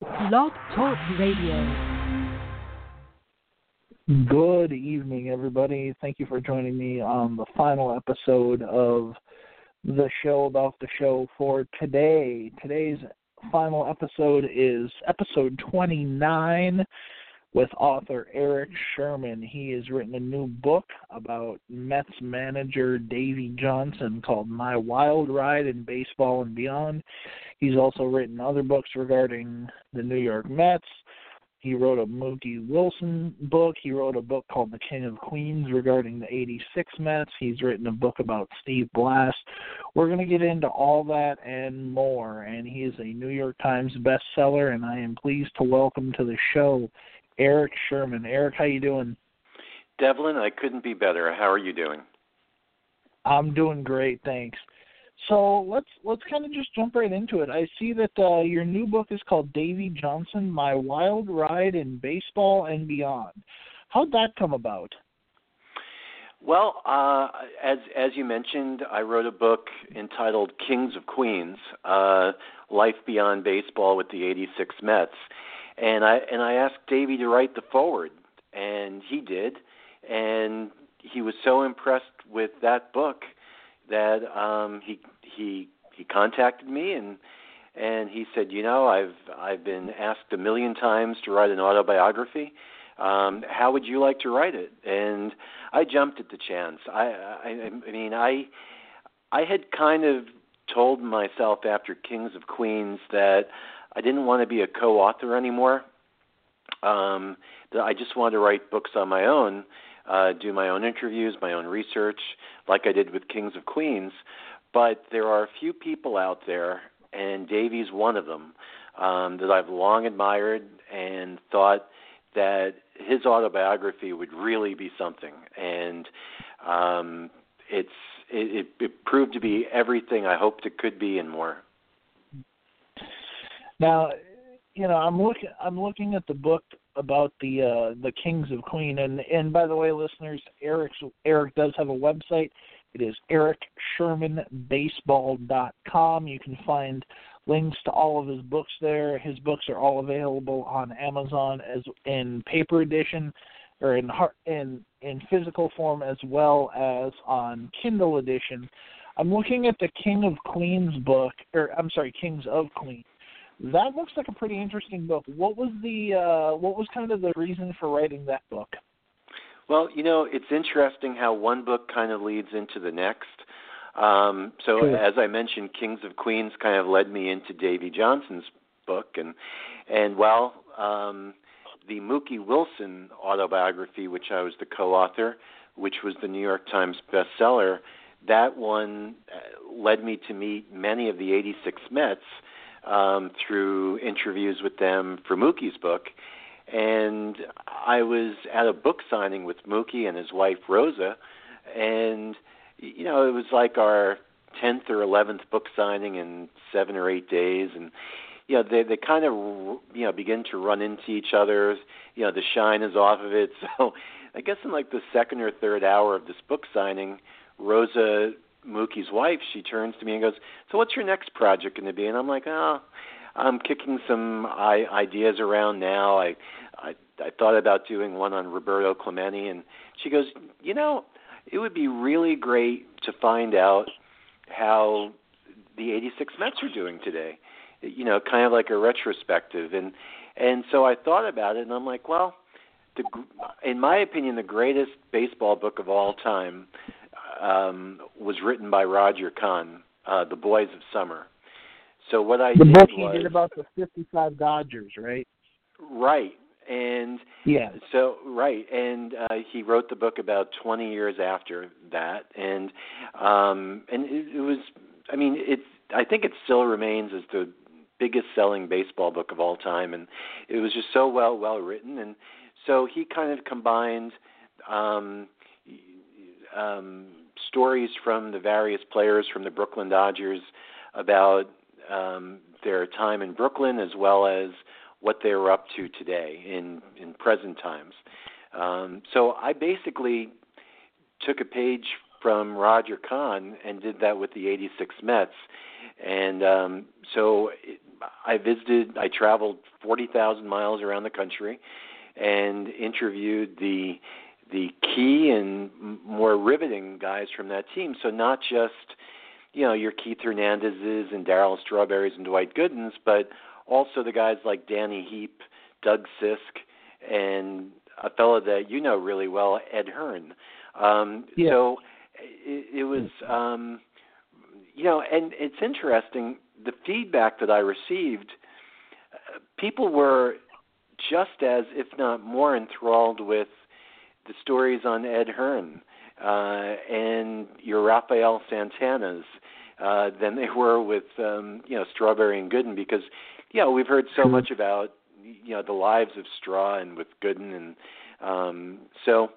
Blog Talk Radio. Good evening, everybody. Thank you for joining me on the final episode of the show about the show for today. Today's final episode is episode 29 with author Erik Sherman. He has written a new book about Mets manager Davey Johnson called My Wild Ride in Baseball and Beyond. He's also written other books regarding the New York Mets. He wrote a Mookie Wilson book. He wrote a book called The King of Queens regarding the 86 Mets. He's written a book about Steve Blass. We're going to get into all that and more. And he is a New York Times bestseller, and I am pleased to welcome to the show Erik Sherman. Erik, how you doing? Devlin, I couldn't be better. How are you doing? I'm doing great, thanks. So let's let's kind of just jump right into it. I see that uh, your new book is called Davey Johnson: My Wild Ride in Baseball and Beyond. How'd that come about? Well, uh, as as you mentioned, I wrote a book entitled Kings of Queens: uh, Life Beyond Baseball with the '86 Mets, and I and I asked Davey to write the foreword, and he did, and he was so impressed with that book that um, he he he contacted me and and he said, you know, I've I've been asked a million times to write an autobiography. Um, how would you like to write it? And I jumped at the chance. I I, I mean I I had kind of told myself after Kings of Queens that I didn't want to be a co-author anymore. Um, I just wanted to write books on my own, uh, do my own interviews, my own research, like I did with Kings of Queens. But there are a few people out there, and Davey's one of them, um, that I've long admired and thought that his autobiography would really be something. And um, it's it, it, it proved to be everything I hoped it could be and more. Now, you know, I'm looking I'm looking at the book about the uh the Kings of Queen and and by the way listeners, Erik's Erik does have a website. It is ericshermanbaseball.com. You can find links to all of his books there. His books are all available on Amazon as in paper edition or in in in physical form as well as on Kindle edition. I'm looking at the King of Queens book or I'm sorry, Kings of Queens that looks like a pretty interesting book. What was the uh, what was kind of the reason for writing that book? Well, you know, it's interesting how one book kind of leads into the next. Um, so, as I mentioned, Kings of Queens kind of led me into Davey Johnson's book, and and well, um, the Mookie Wilson autobiography, which I was the co-author, which was the New York Times bestseller, that one uh, led me to meet many of the '86 Mets um, through interviews with them for Mookie's book. And I was at a book signing with Mookie and his wife Rosa, and you know it was like our tenth or eleventh book signing in seven or eight days, and you know they they kind of you know begin to run into each other. You know the shine is off of it, so I guess in like the second or third hour of this book signing, Rosa Mookie's wife, she turns to me and goes, "So what's your next project going to be?" And I'm like, "Oh, I'm kicking some I- ideas around now. I, I I thought about doing one on Roberto Clemente." And she goes, "You know, it would be really great to find out how the 86 Mets are doing today. You know, kind of like a retrospective." And and so I thought about it, and I'm like, "Well." The, in my opinion, the greatest baseball book of all time um, was written by Roger Kahn, uh, The Boys of Summer. So what I the did book was, he did about the '55 Dodgers, right? Right, and yeah. So right, and uh, he wrote the book about 20 years after that, and um, and it, it was, I mean, it's, I think it still remains as the biggest selling baseball book of all time, and it was just so well well written, and so he kind of combined um, um, stories from the various players from the Brooklyn Dodgers about um, their time in Brooklyn as well as what they were up to today in in present times. Um, so I basically took a page from Roger Kahn and did that with the 86 Mets. And um, so I visited, I traveled 40,000 miles around the country and interviewed the the key and more riveting guys from that team. So not just you know your Keith Hernandez's and Darryl Strawberries and Dwight Goodens, but also the guys like Danny Heep, Doug Sisk, and a fellow that you know really well, Ed Hearn. Um, yeah. So it, it was, um, you know, and it's interesting the feedback that I received. Uh, people were just as, if not more, enthralled with the stories on Ed Hearn uh, and your Rafael Santanas uh, than they were with um, you know Strawberry and Gooden because you know we've heard so much about you know the lives of Straw and with Gooden and um, so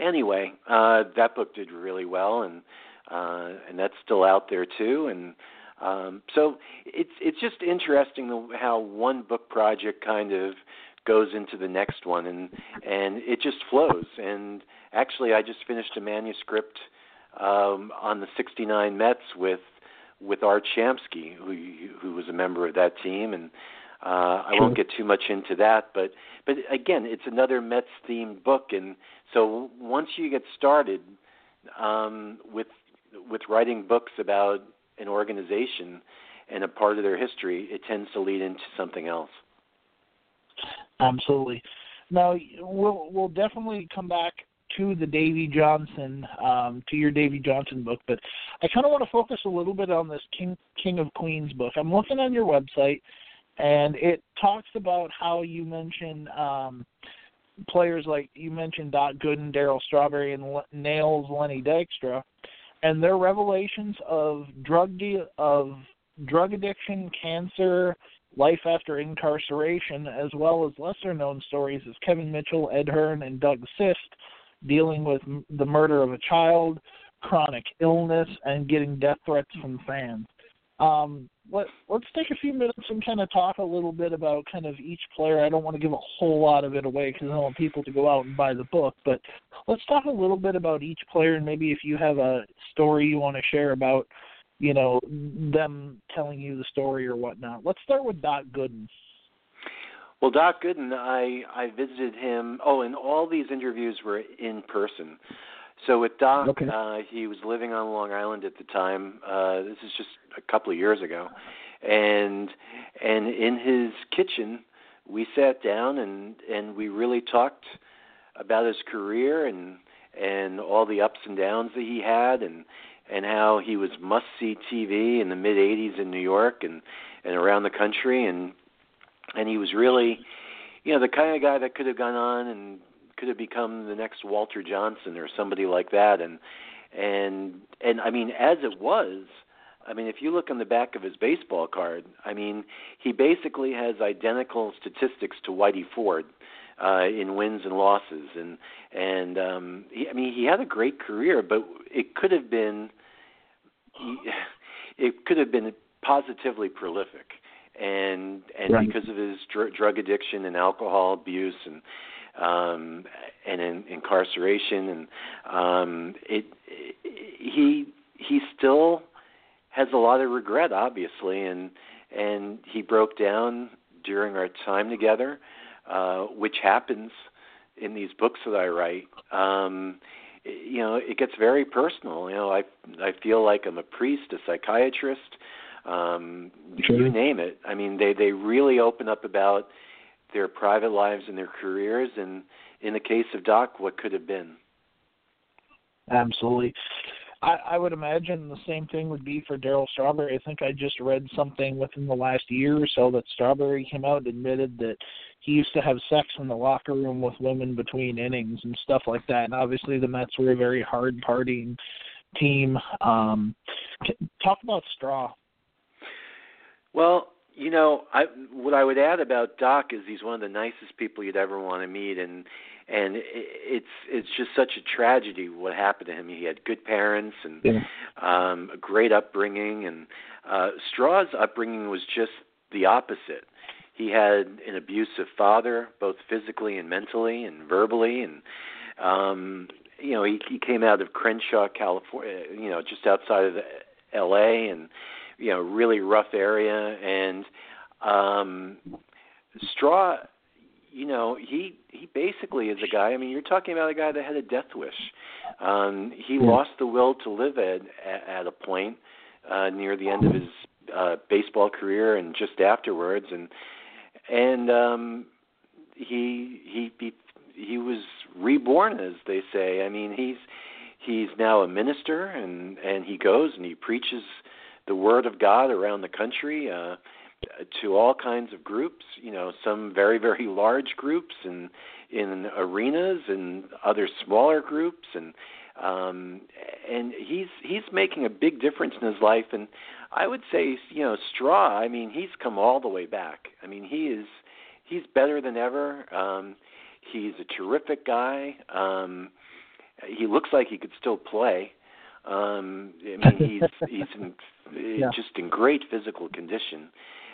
anyway uh, that book did really well and uh, and that's still out there too and um, so it's it's just interesting how one book project kind of goes into the next one and and it just flows. And actually I just finished a manuscript um on the 69 Mets with with Art Shamsky who who was a member of that team and uh I won't get too much into that but but again it's another Mets themed book and so once you get started um with with writing books about an organization and a part of their history it tends to lead into something else Absolutely. Now we'll we'll definitely come back to the Davey Johnson, um, to your Davey Johnson book, but I kind of want to focus a little bit on this King King of Queens book. I'm looking on your website, and it talks about how you mention um, players like you mentioned Doc Gooden, Darryl Strawberry, and Nails Lenny Dykstra, and their revelations of drug de- of drug addiction, cancer, life after incarceration, as well as lesser known stories as Kevin Mitchell, Ed Hearn, and Doug Sisk dealing with the murder of a child, chronic illness, and getting death threats from fans. Um, let, let's take a few minutes and kind of talk a little bit about kind of each player. I don't want to give a whole lot of it away because I want people to go out and buy the book, but let's talk a little bit about each player and maybe if you have a story you want to share about you know them telling you the story or whatnot. Let's start with Doc Gooden. Well, Doc Gooden, I I visited him. Oh, and all these interviews were in person. So with Doc, okay. uh, he was living on Long Island at the time. Uh, this is just a couple of years ago, and and in his kitchen, we sat down and and we really talked about his career and and all the ups and downs that he had and and how he was must see TV in the mid 80s in New York and and around the country. And and he was really you know the kind of guy that could have gone on and could have become the next Walter Johnson or somebody like that. And and and I mean as it was I mean if you look on the back of his baseball card I mean he basically has identical statistics to Whitey Ford uh in wins and losses. And and um he, I mean he had a great career but it could have been it could have been positively prolific. And and right. because of his dr- drug addiction and alcohol abuse and um and in, incarceration and um it, it he he still has a lot of regret obviously. And and he broke down during our time together uh which happens in these books that I write um you know it gets very personal. You know i i feel like i'm a priest a psychiatrist um sure. you name it. I mean they they really open up about their private lives and their careers and in the case of doc what could have been? Absolutely I, I would imagine the same thing would be for Darryl Strawberry. I think I just read something within the last year or so that Strawberry came out and admitted that he used to have sex in the locker room with women between innings and stuff like that. And obviously, the Mets were a very hard partying team. Um, talk about Straw. Well, you know, I what I would add about Doc is he's one of the nicest people you'd ever want to meet, and and it's it's just such a tragedy what happened to him. He had good parents and Yeah. um, a great upbringing, and uh, Straw's upbringing was just the opposite. He had an abusive father, both physically and mentally and verbally, and um, you know he, he came out of Crenshaw, California, you know, just outside of the L.A. and you know really rough area, and um, Straw, you know, he he basically is a guy. I mean, you're talking about a guy that had a death wish. Um, he Yeah. lost the will to live at at a point uh, near the end of his uh, baseball career and just afterwards, and and um, he he he he was reborn, as they say. I mean, he's he's now a minister, and and he goes and he preaches the word of God around the country. Uh, to all kinds of groups, you know, some very very large groups and in arenas and other smaller groups and um and he's he's making a big difference in his life and I would say, you know, Straw, I mean, he's come all the way back. I mean, he is he's better than ever. Um he's a terrific guy. Um he looks like he could still play. Um I mean, he's he's in, Yeah. just in great physical condition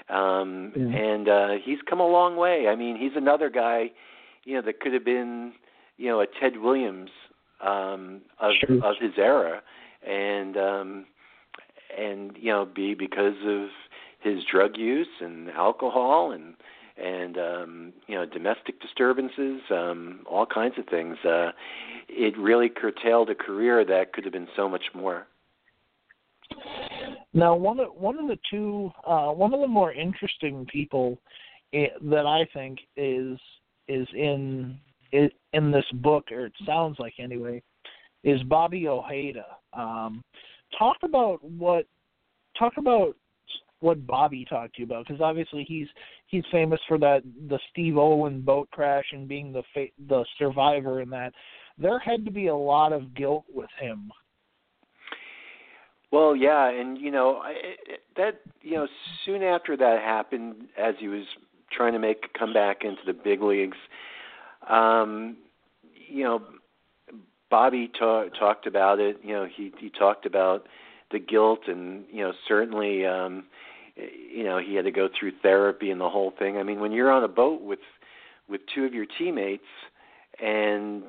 um Yeah. and uh he's come a long way i mean he's another guy you know that could have been you know a ted williams um of Sure. of his era and um and you know be because of his drug use and alcohol and and um you know domestic disturbances um all kinds of things uh it really curtailed a career that could have been so much more Now, one of one of the two, uh, one of the more interesting people that I think is is in in this book, or it sounds like anyway, is Bobby Ojeda. Um, talk about what talk about what Bobby talked to you about, because obviously he's he's famous for that the Steve Olin boat crash and being the fa- the survivor in that. There had to be a lot of guilt with him. Well, yeah, and you know I, that you know soon after that happened, as he was trying to make a comeback into the big leagues, um, you know, Bobby ta- talked about it. You know, he he talked about the guilt, and you know, certainly, um, you know, he had to go through therapy and the whole thing. I mean, when you're on a boat with with two of your teammates, and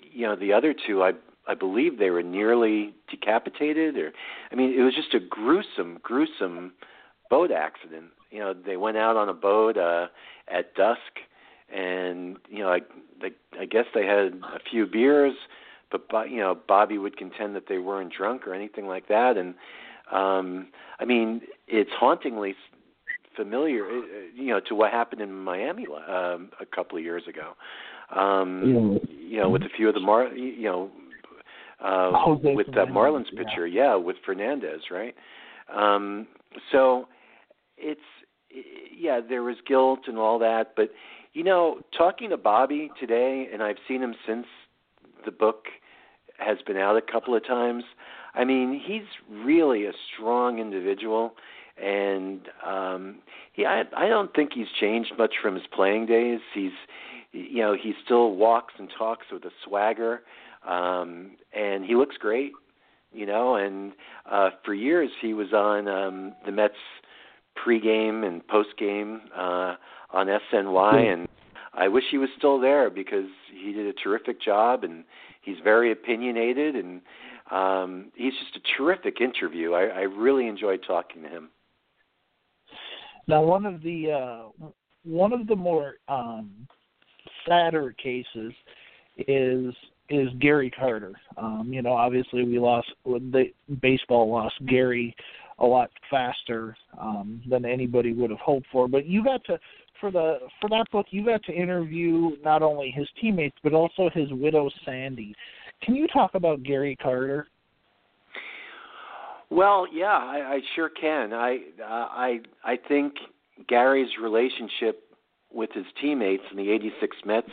you know the other two, I I believe they were nearly decapitated, or I mean, it was just a gruesome, gruesome boat accident. You know, they went out on a boat uh, at dusk, and you know, I, I I guess they had a few beers, but you know, Bobby would contend that they weren't drunk or anything like that, and um, I mean, it's hauntingly familiar, uh, you know, to what happened in Miami um, a couple of years ago. Um, you know, with a few of the Mar, you know, uh, Jose with that Marlins yeah. pitcher, yeah, with Fernandez, right? Um, so it's yeah, there was guilt and all that, but you know, talking to Bobby today, and I've seen him since the book has been out a couple of times. I mean, he's really a strong individual, and um, he I, I don't think he's changed much from his playing days. He's you know he still walks and talks with a swagger, um, and he looks great. You know, and uh, for years he was on um, the Mets pregame and postgame uh, on SNY, and I wish he was still there because he did a terrific job, and he's very opinionated, and um, he's just a terrific interview. I, I really enjoyed talking to him. Now, one of the uh, one of the more um, sadder cases is is Gary Carter. Um, you know, obviously we lost the baseball lost Gary a lot faster um, than anybody would have hoped for. But you got to for the for that book, you got to interview not only his teammates but also his widow Sandy. Can you talk about Gary Carter? Well, yeah, I, I sure can. I uh, I I think Gary's relationship with his teammates in the '86 Mets,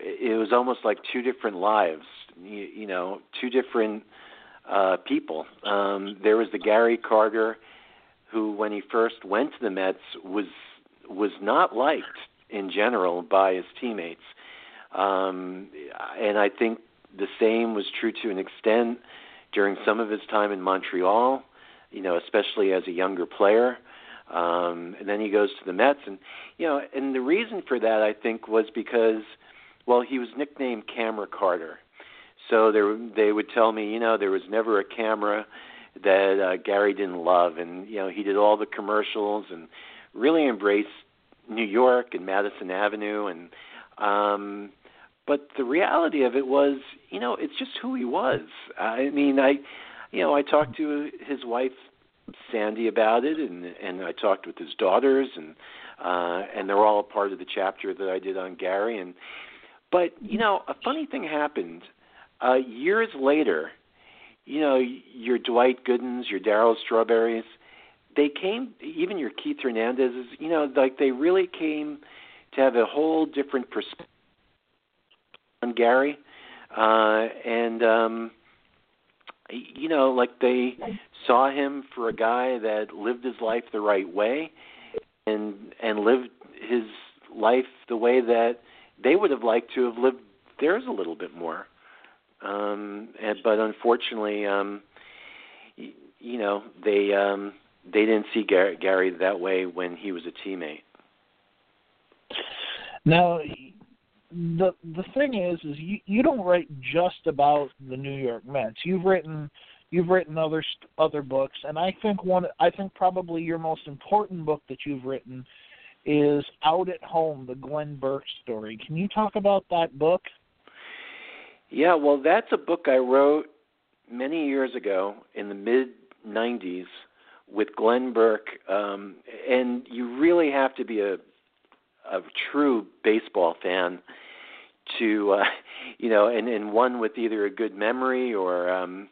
it was almost like two different lives. You, you know, two different uh, people. Um, there was the Gary Carter who, when he first went to the Mets, was was not liked in general by his teammates. Um, and I think the same was true to an extent during some of his time in Montreal, you know, especially as a younger player. Um, and then he goes to the Mets, and you know, and the reason for that I think was because, well, he was nicknamed Camera Carter. So there, they would tell me, you know, there was never a camera that uh, Gary didn't love, and you know, he did all the commercials and really embraced New York and Madison Avenue, and um, but the reality of it was, you know, it's just who he was. I mean, I, you know, I talked to his wife Sandy about it, and and I talked with his daughters, and uh, and they're all a part of the chapter that I did on Gary. And but you know, a funny thing happened uh, years later. You know, your Dwight Goodens, your Darryl Strawberries, they came. Even your Keith Hernandez's. You know, like they really came to have a whole different perspective on Gary, uh, and um, you know, like they saw him for a guy that lived his life the right way, and and lived his life the way that they would have liked to have lived theirs a little bit more. Um, and, but unfortunately, um, y- you know, they um, they didn't see Gary, Gary that way when he was a teammate. Now, the the thing is, is you you don't write just about the New York Mets. You've written you've written other other books, and I think one I think probably your most important book that you've written is Out at Home, the Glenn Burke story. Can you talk about that book? Yeah, well, that's a book I wrote many years ago in the mid '90s with Glenn Burke, um, and you really have to be a a true baseball fan to uh, you know and and one with either a good memory or um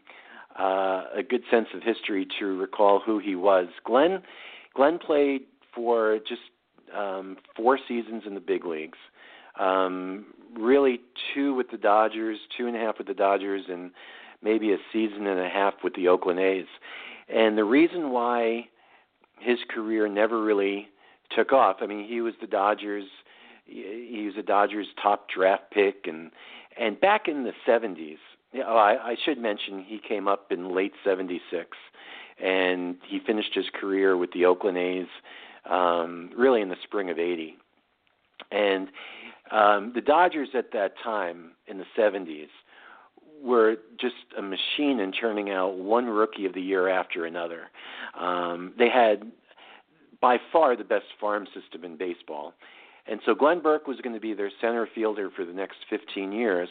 uh a good sense of history to recall who he was. Glenn glenn played for just um four seasons in the big leagues. Um really two with the dodgers two and a half with the dodgers and maybe a season and a half with the oakland a's. And the reason why his career never really took off. I mean, he was the Dodgers. He was a Dodgers top draft pick, and and back in the '70s, you know, I, I should mention he came up in late '76, and he finished his career with the Oakland A's, um, really in the spring of '80. And um, the Dodgers at that time in the '70s were just a machine in turning out one rookie of the year after another. Um, they had by far the best farm system in baseball. And so Glenn Burke was going to be their center fielder for the next 15 years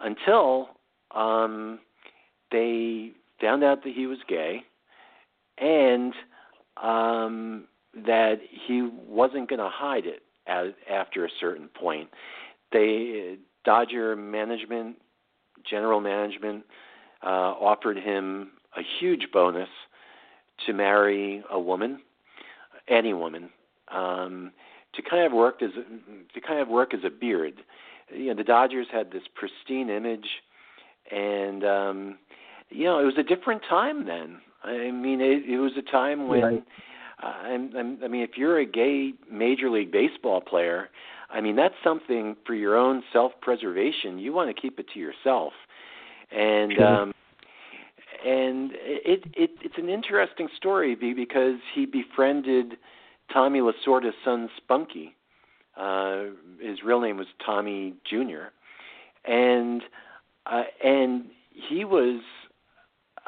until um, they found out that he was gay and um, that he wasn't going to hide it at, after a certain point. They Dodger management, general management, uh, offered him a huge bonus to marry a woman any woman um, to kind of work as to kind of work as a beard. You know, the Dodgers had this pristine image, and um, you know, it was a different time then. I mean, it, it was a time when. Right. Uh, I'm, I'm, I mean, if you're a gay Major League Baseball player, I mean that's something for your own self-preservation. You want to keep it to yourself, and sure. um, and it, it it's an interesting story because he befriended Tommy Lasorda's son Spunky. Uh, his real name was Tommy Jr. and uh, and he was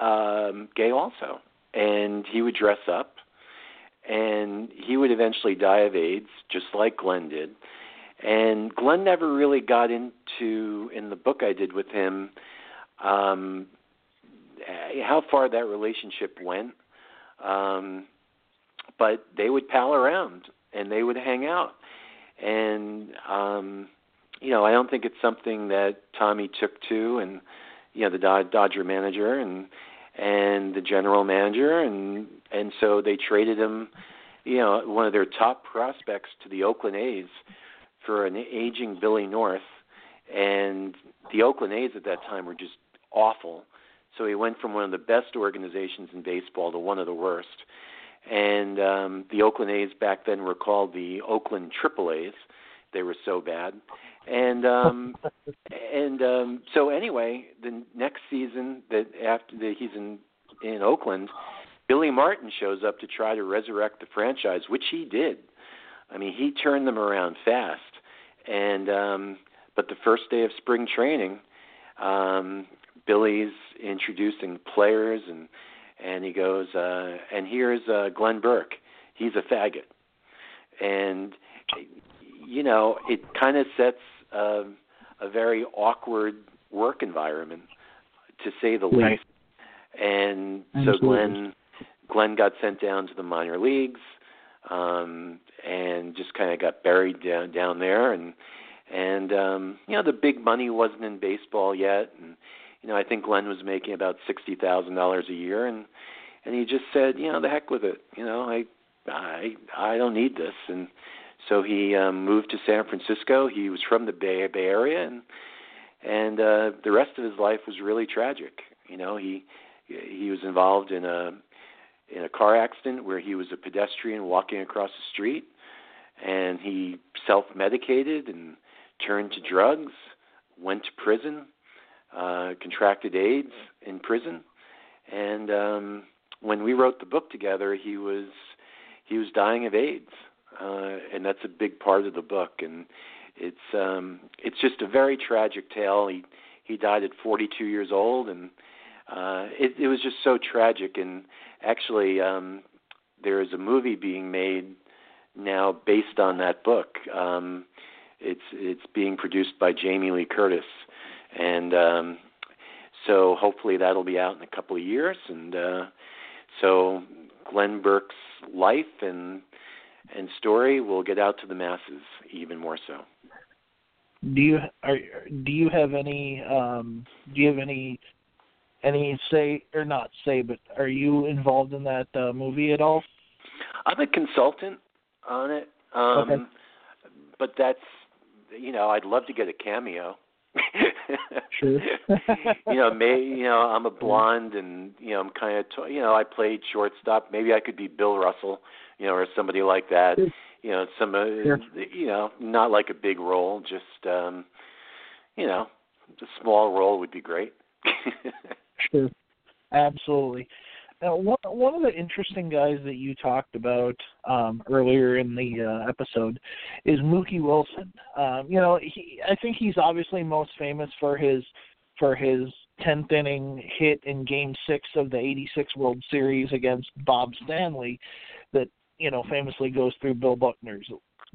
um, gay also, and he would dress up, and he would eventually die of AIDS, just like Glenn did. And Glenn never really got into in the book I did with him um, how far that relationship went. Um, but they would pal around and they would hang out. And um, you know, I don't think it's something that Tommy took to, and you know, the Dodger manager and and the general manager, and and so they traded him, you know, one of their top prospects to the Oakland A's for an aging Billy North, and the Oakland A's at that time were just awful. So he went from one of the best organizations in baseball to one of the worst. and um, the Oakland A's back then were called the Oakland Triple A's. They were so bad, and um, and um, so anyway, the next season that after the, he's in in Oakland, Billy Martin shows up to try to resurrect the franchise, which he did. I mean, he turned them around fast, and um, but the first day of spring training, um, Billy's introducing players and and he goes, uh, and here's uh, Glenn Burke. He's a faggot, and you know it kind of sets uh, a very awkward work environment, to say the right. least. And Absolutely. so Glenn Glenn got sent down to the minor leagues, um, and just kind of got buried down down there, and and um, you know the big money wasn't in baseball yet, and you know, I think Glenn was making about sixty thousand dollars a year, and and he just said, you know, the heck with it. You know, I I I don't need this, and so he um, moved to San Francisco. He was from the Bay Bay Area, and and uh, the rest of his life was really tragic. You know, he he was involved in a in a car accident where he was a pedestrian walking across the street, and he self medicated and turned to drugs, went to prison uh, contracted AIDS in prison, and um, when we wrote the book together, he was he was dying of AIDS, uh, and that's a big part of the book. And it's um, it's just a very tragic tale. He he died at 42 years old, and uh, it, it was just so tragic. And actually, um, there is a movie being made now based on that book. Um, it's it's being produced by Jamie Lee Curtis and um, so hopefully that'll be out in a couple of years. And uh, so Glenn Burke's life and and story will get out to the masses even more so. Do you are do you have any um, do you have any any say or not say, but are you involved in that uh, movie at all? I'm a consultant on it, um, Okay. but that's you know I'd love to get a cameo. Sure. you know, may you know I'm a blonde, and you know I'm kind of t- you know I played shortstop. Maybe I could be Bill Russell, you know, or somebody like that. You know, some uh, Sure. you know not like a big role, just um, you know, a small role would be great. Sure, absolutely. Now, one of the interesting guys that you talked about um, earlier in the uh, episode is Mookie Wilson. Um, you know, he, I think he's obviously most famous for his for his tenth inning hit in Game Six of the '86 World Series against Bob Stanley, that you know famously goes through Bill Buckner's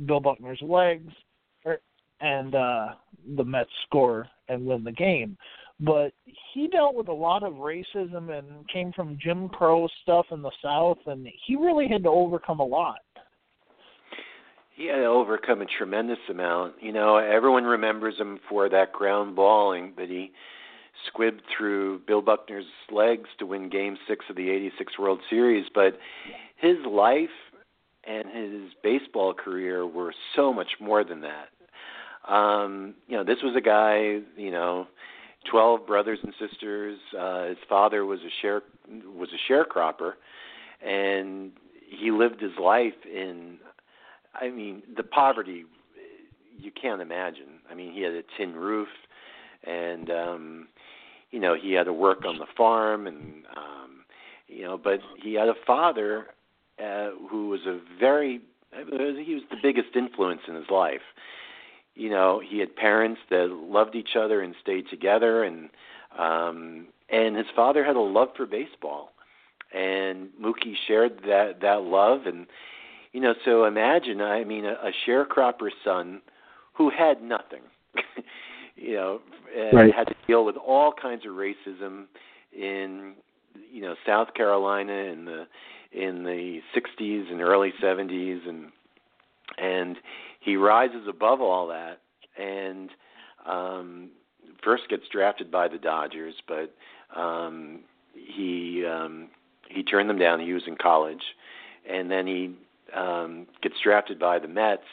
Bill Buckner's legs, er, and uh, the Mets score and win the game but he dealt with a lot of racism and came from Jim Crow stuff in the South, and he really had to overcome a lot. he had to overcome a tremendous amount. You know, everyone remembers him for that ground balling that he squibbed through Bill Buckner's legs to win Game Six of the '86 World Series. But his life and his baseball career were so much more than that. Um, you know, this was a guy. You know, twelve brothers and sisters. Uh, his father was a share was a sharecropper, and he lived his life in I mean, the poverty you can't imagine. I mean, he had a tin roof, and um, you know he had to work on the farm, and um, you know, but he had a father uh, who was a very he was the biggest influence in his life. You know, he had parents that loved each other and stayed together, and um, and his father had a love for baseball, and Mookie shared that that love and you know, so imagine, I mean, a, a sharecropper's son who had nothing, you know, and Right. had to deal with all kinds of racism in, you know, South Carolina in the in the 60s and early 70s, and and he rises above all that, and um, first gets drafted by the Dodgers, but um, he um, he turned them down. He was in college, and then he um, gets drafted by the Mets.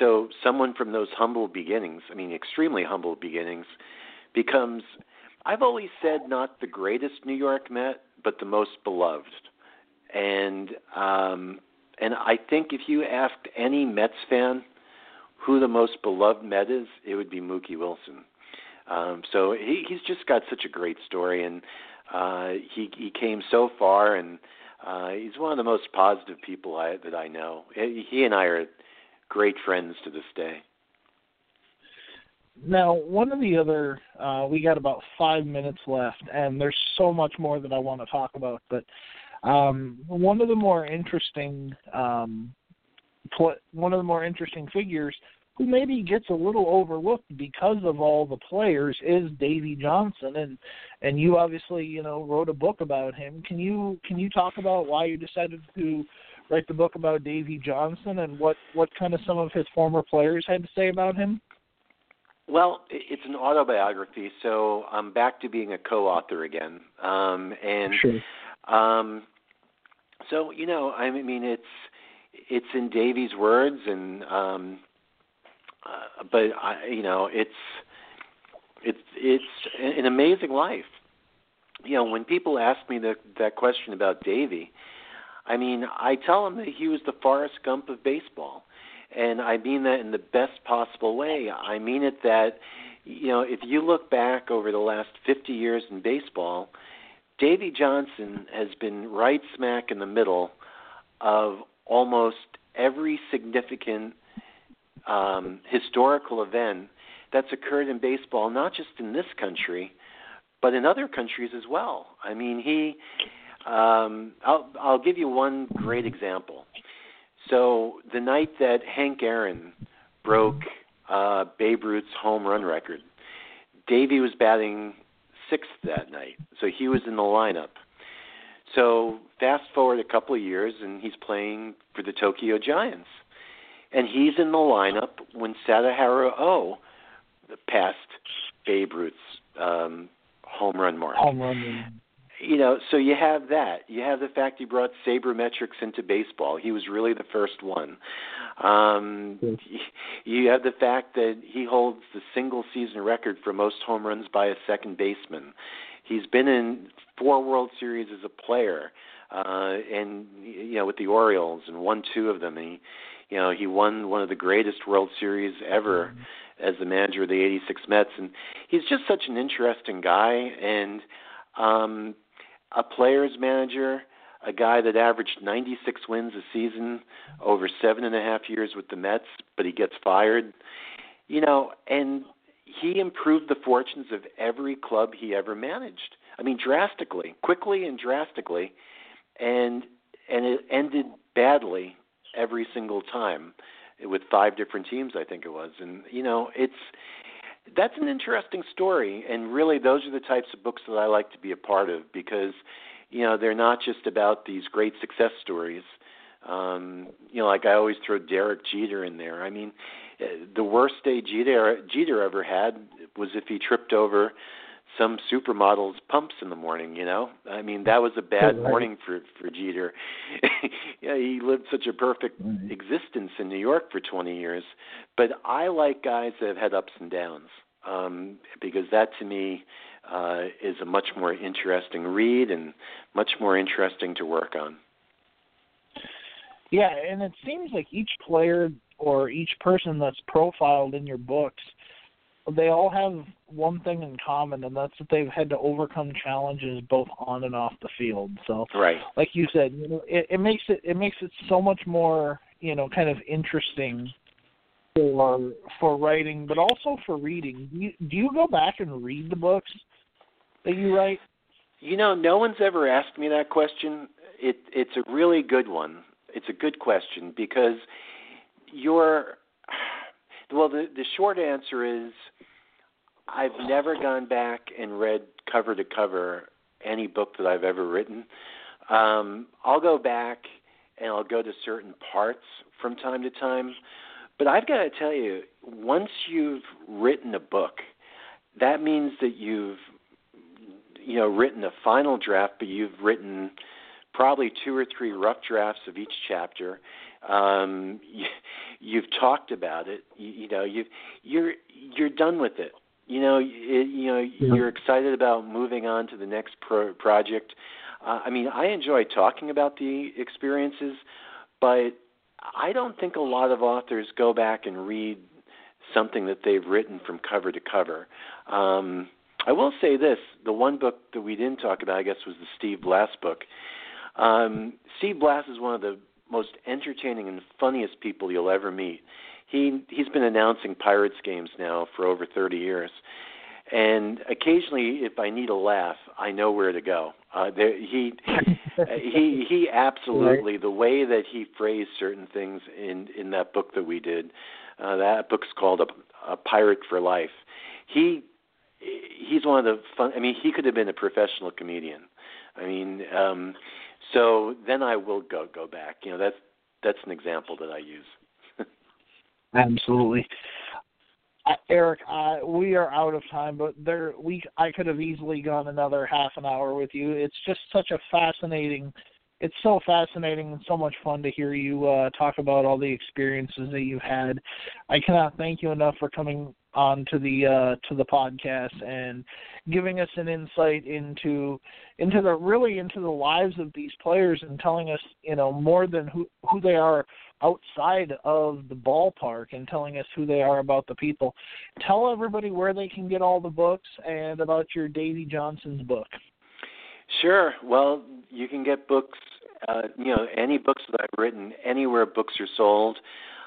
So someone from those humble beginnings, I mean, extremely humble beginnings, becomes, I've always said, not the greatest New York Met, but the most beloved. and um, and I think if you asked any Mets fan who the most beloved Met is, it would be Mookie Wilson. Um, so he, he's just got such a great story, and uh, he he came so far, and uh, he's one of the most positive people I, that I know. He and I are great friends to this day. Now, one of the other, uh, we got about five minutes left, and there's so much more that I want to talk about. But um, one of the more interesting, um, pl- one of the more interesting figures who maybe gets a little overlooked because of all the players is Davey Johnson, and and you obviously you know wrote a book about him. Can you can you talk about why you decided to write the book about Davey Johnson and what what kind of some of his former players had to say about him? Well, it's an autobiography, so I'm back to being a co-author again. Um, and sure. Um, so you know, I mean, it's it's in Davey's words, and um, uh, but I, you know, it's it's it's an amazing life. You know, when people ask me that that question about Davey, I mean, I tell them that he was the Forrest Gump of baseball and I mean that in the best possible way. I mean it that you know, if you look back over the last 50 years in baseball, Davey Johnson has been right smack in the middle of almost every significant um, historical event that's occurred in baseball, not just in this country, but in other countries as well. I mean, he. Um, I'll I'll give you one great example. So the night that Hank Aaron broke uh, Babe Ruth's home run record, Davey was batting sixth that night, so he was in the lineup. So fast forward a couple of years, and he's playing for the Tokyo Giants, and he's in the lineup when Sadaharu O passed Babe Ruth's um, home run mark. Home run you know, so you have that. You have the fact he brought sabermetrics into baseball. He was really the first one. Um, you have the fact that he holds the single season record for most home runs by a second baseman. He's been in four World Series as a player, uh, and you know with the Orioles, and won two of them. And he, you know, he won one of the greatest World Series ever mm-hmm. as the manager of the '86 Mets. And he's just such an interesting guy, and um, a player's manager, a guy that averaged 96 wins a season over seven and a half years with the Mets, but he gets fired. You know, and he improved the fortunes of every club he ever managed. I mean, drastically, quickly and drastically, and and it ended badly every single time with five different teams, I think it was. And you know, it's that's an interesting story, and really, those are the types of books that I like to be a part of because, you know, they're not just about these great success stories. Um, you know, like I always throw Derek Jeter in there. I mean, eh, the worst day Jeter Jeter ever had was if he tripped over some supermodel's pumps in the morning. You know, I mean that was a bad right. morning for for Jeter. yeah, he lived such a perfect right. existence in New York for 20 years. But I like guys that have had ups and downs um, because that to me uh, is a much more interesting read and much more interesting to work on. Yeah, and it seems like each player or each person that's profiled in your books they all have one thing in common, and that's that they've had to overcome challenges both on and off the field. So, right, like you said, you know, it, it makes it it makes it so much more you know kind of interesting for um, for writing, but also for reading. Do you, do you go back and read the books that you write? You know, no one's ever asked me that question. It it's a really good one. It's a good question because you're well, the the short answer is I've never gone back and read cover to cover any book that I've ever written. Um, I'll go back and I'll go to certain parts from time to time. But I've got to tell you, once you've written a book, that means that you've you know written a final draft, but you've written probably two or three rough drafts of each chapter. Um, you, you've talked about it. You, you know, you've you're you're done with it you know, it, you know, yeah. you're excited about moving on to the next pro- project. Uh, I mean, I enjoy talking about the experiences, but I don't think a lot of authors go back and read something that they've written from cover to cover. Um, I will say this: the one book that we didn't talk about, I guess, was the Steve Blass book. Um, Steve Blass is one of the most entertaining and funniest people you'll ever meet. He he's been announcing Pirates games now for over 30 years, and occasionally, if I need a laugh, I know where to go. Uh, there, he he he absolutely the way that he phrased certain things in in that book that we did. Uh, that book's called a, a Pirate for Life. He he's one of the fun. I mean, he could have been a professional comedian. I mean, um, so then I will go go back. You know, that's that's an example that I use. Absolutely. Uh, Erik, uh, we are out of time, but there we I could have easily gone another half an hour with you. It's just such a fascinating it's so fascinating and so much fun to hear you uh, talk about all the experiences that you've had. I cannot thank you enough for coming on to the uh, to the podcast and giving us an insight into into the really into the lives of these players and telling us you know more than who who they are outside of the ballpark and telling us who they are about the people. Tell everybody where they can get all the books and about your Davey Johnson's book. Sure. Well, you can get books, uh, you know, any books that I've written anywhere books are sold.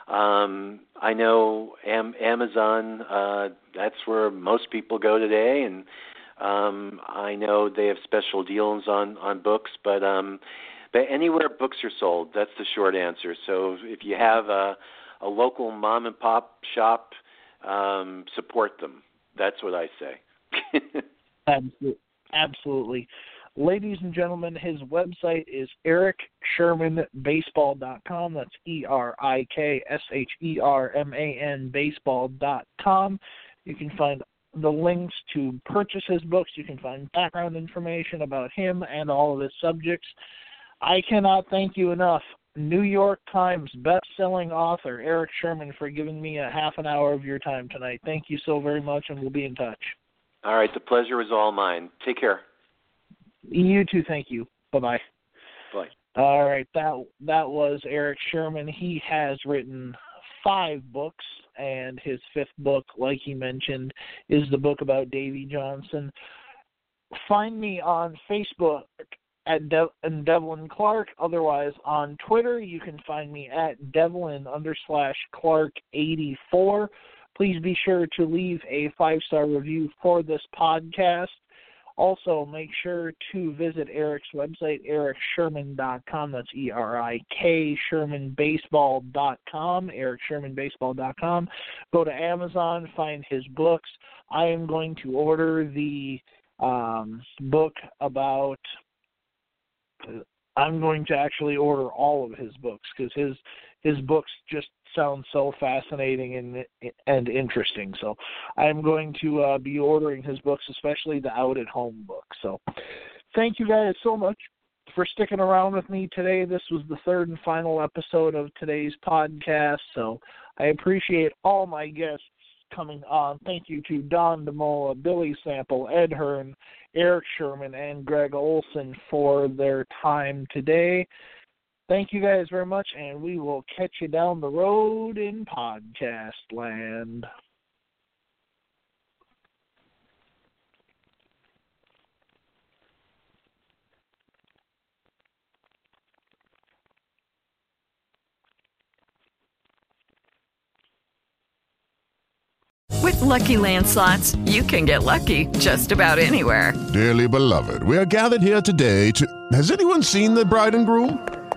Um, I know Am- Amazon. Uh, that's where most people go today, and um, I know they have special deals on on books. But um, but anywhere books are sold, that's the short answer. So if you have a a local mom and pop shop, um, support them. That's what I say. Absolutely. Absolutely. Ladies and gentlemen, his website is erikshermanbaseball.com. That's E R I K S H E R M A N baseball.com. You can find the links to purchase his books. You can find background information about him and all of his subjects. I cannot thank you enough. New York Times best-selling author Erik Sherman for giving me a half an hour of your time tonight. Thank you so very much, and we'll be in touch. All right, the pleasure is all mine. Take care. You too. Thank you. Bye bye. Bye. All right. That that was Erik Sherman. He has written five books, and his fifth book, like he mentioned, is the book about Davey Johnson. Find me on Facebook at De- Devlin Clark. Otherwise, on Twitter, you can find me at Devlin under slash Clark eighty four. Please be sure to leave a five star review for this podcast. Also, make sure to visit Erik's website, eriksherman.com. That's E R I K ShermanBaseball.com. ErikShermanBaseball.com. Go to Amazon, find his books. I am going to order the um, book about. I'm going to actually order all of his books because his his books just sound so fascinating and and interesting. So I'm going to uh, be ordering his books, especially the Out at Home book. So thank you guys so much for sticking around with me today. This was the third and final episode of today's podcast. So I appreciate all my guests coming on. Thank you to Don DeMola, Billy Sample, Ed Hearn, Erik Sherman, and Greg Olson for their time today. Thank you guys very much, and we will catch you down the road in podcast land. With Lucky Land slots, you can get lucky just about anywhere. Dearly beloved, we are gathered here today to. Has anyone seen the bride and groom?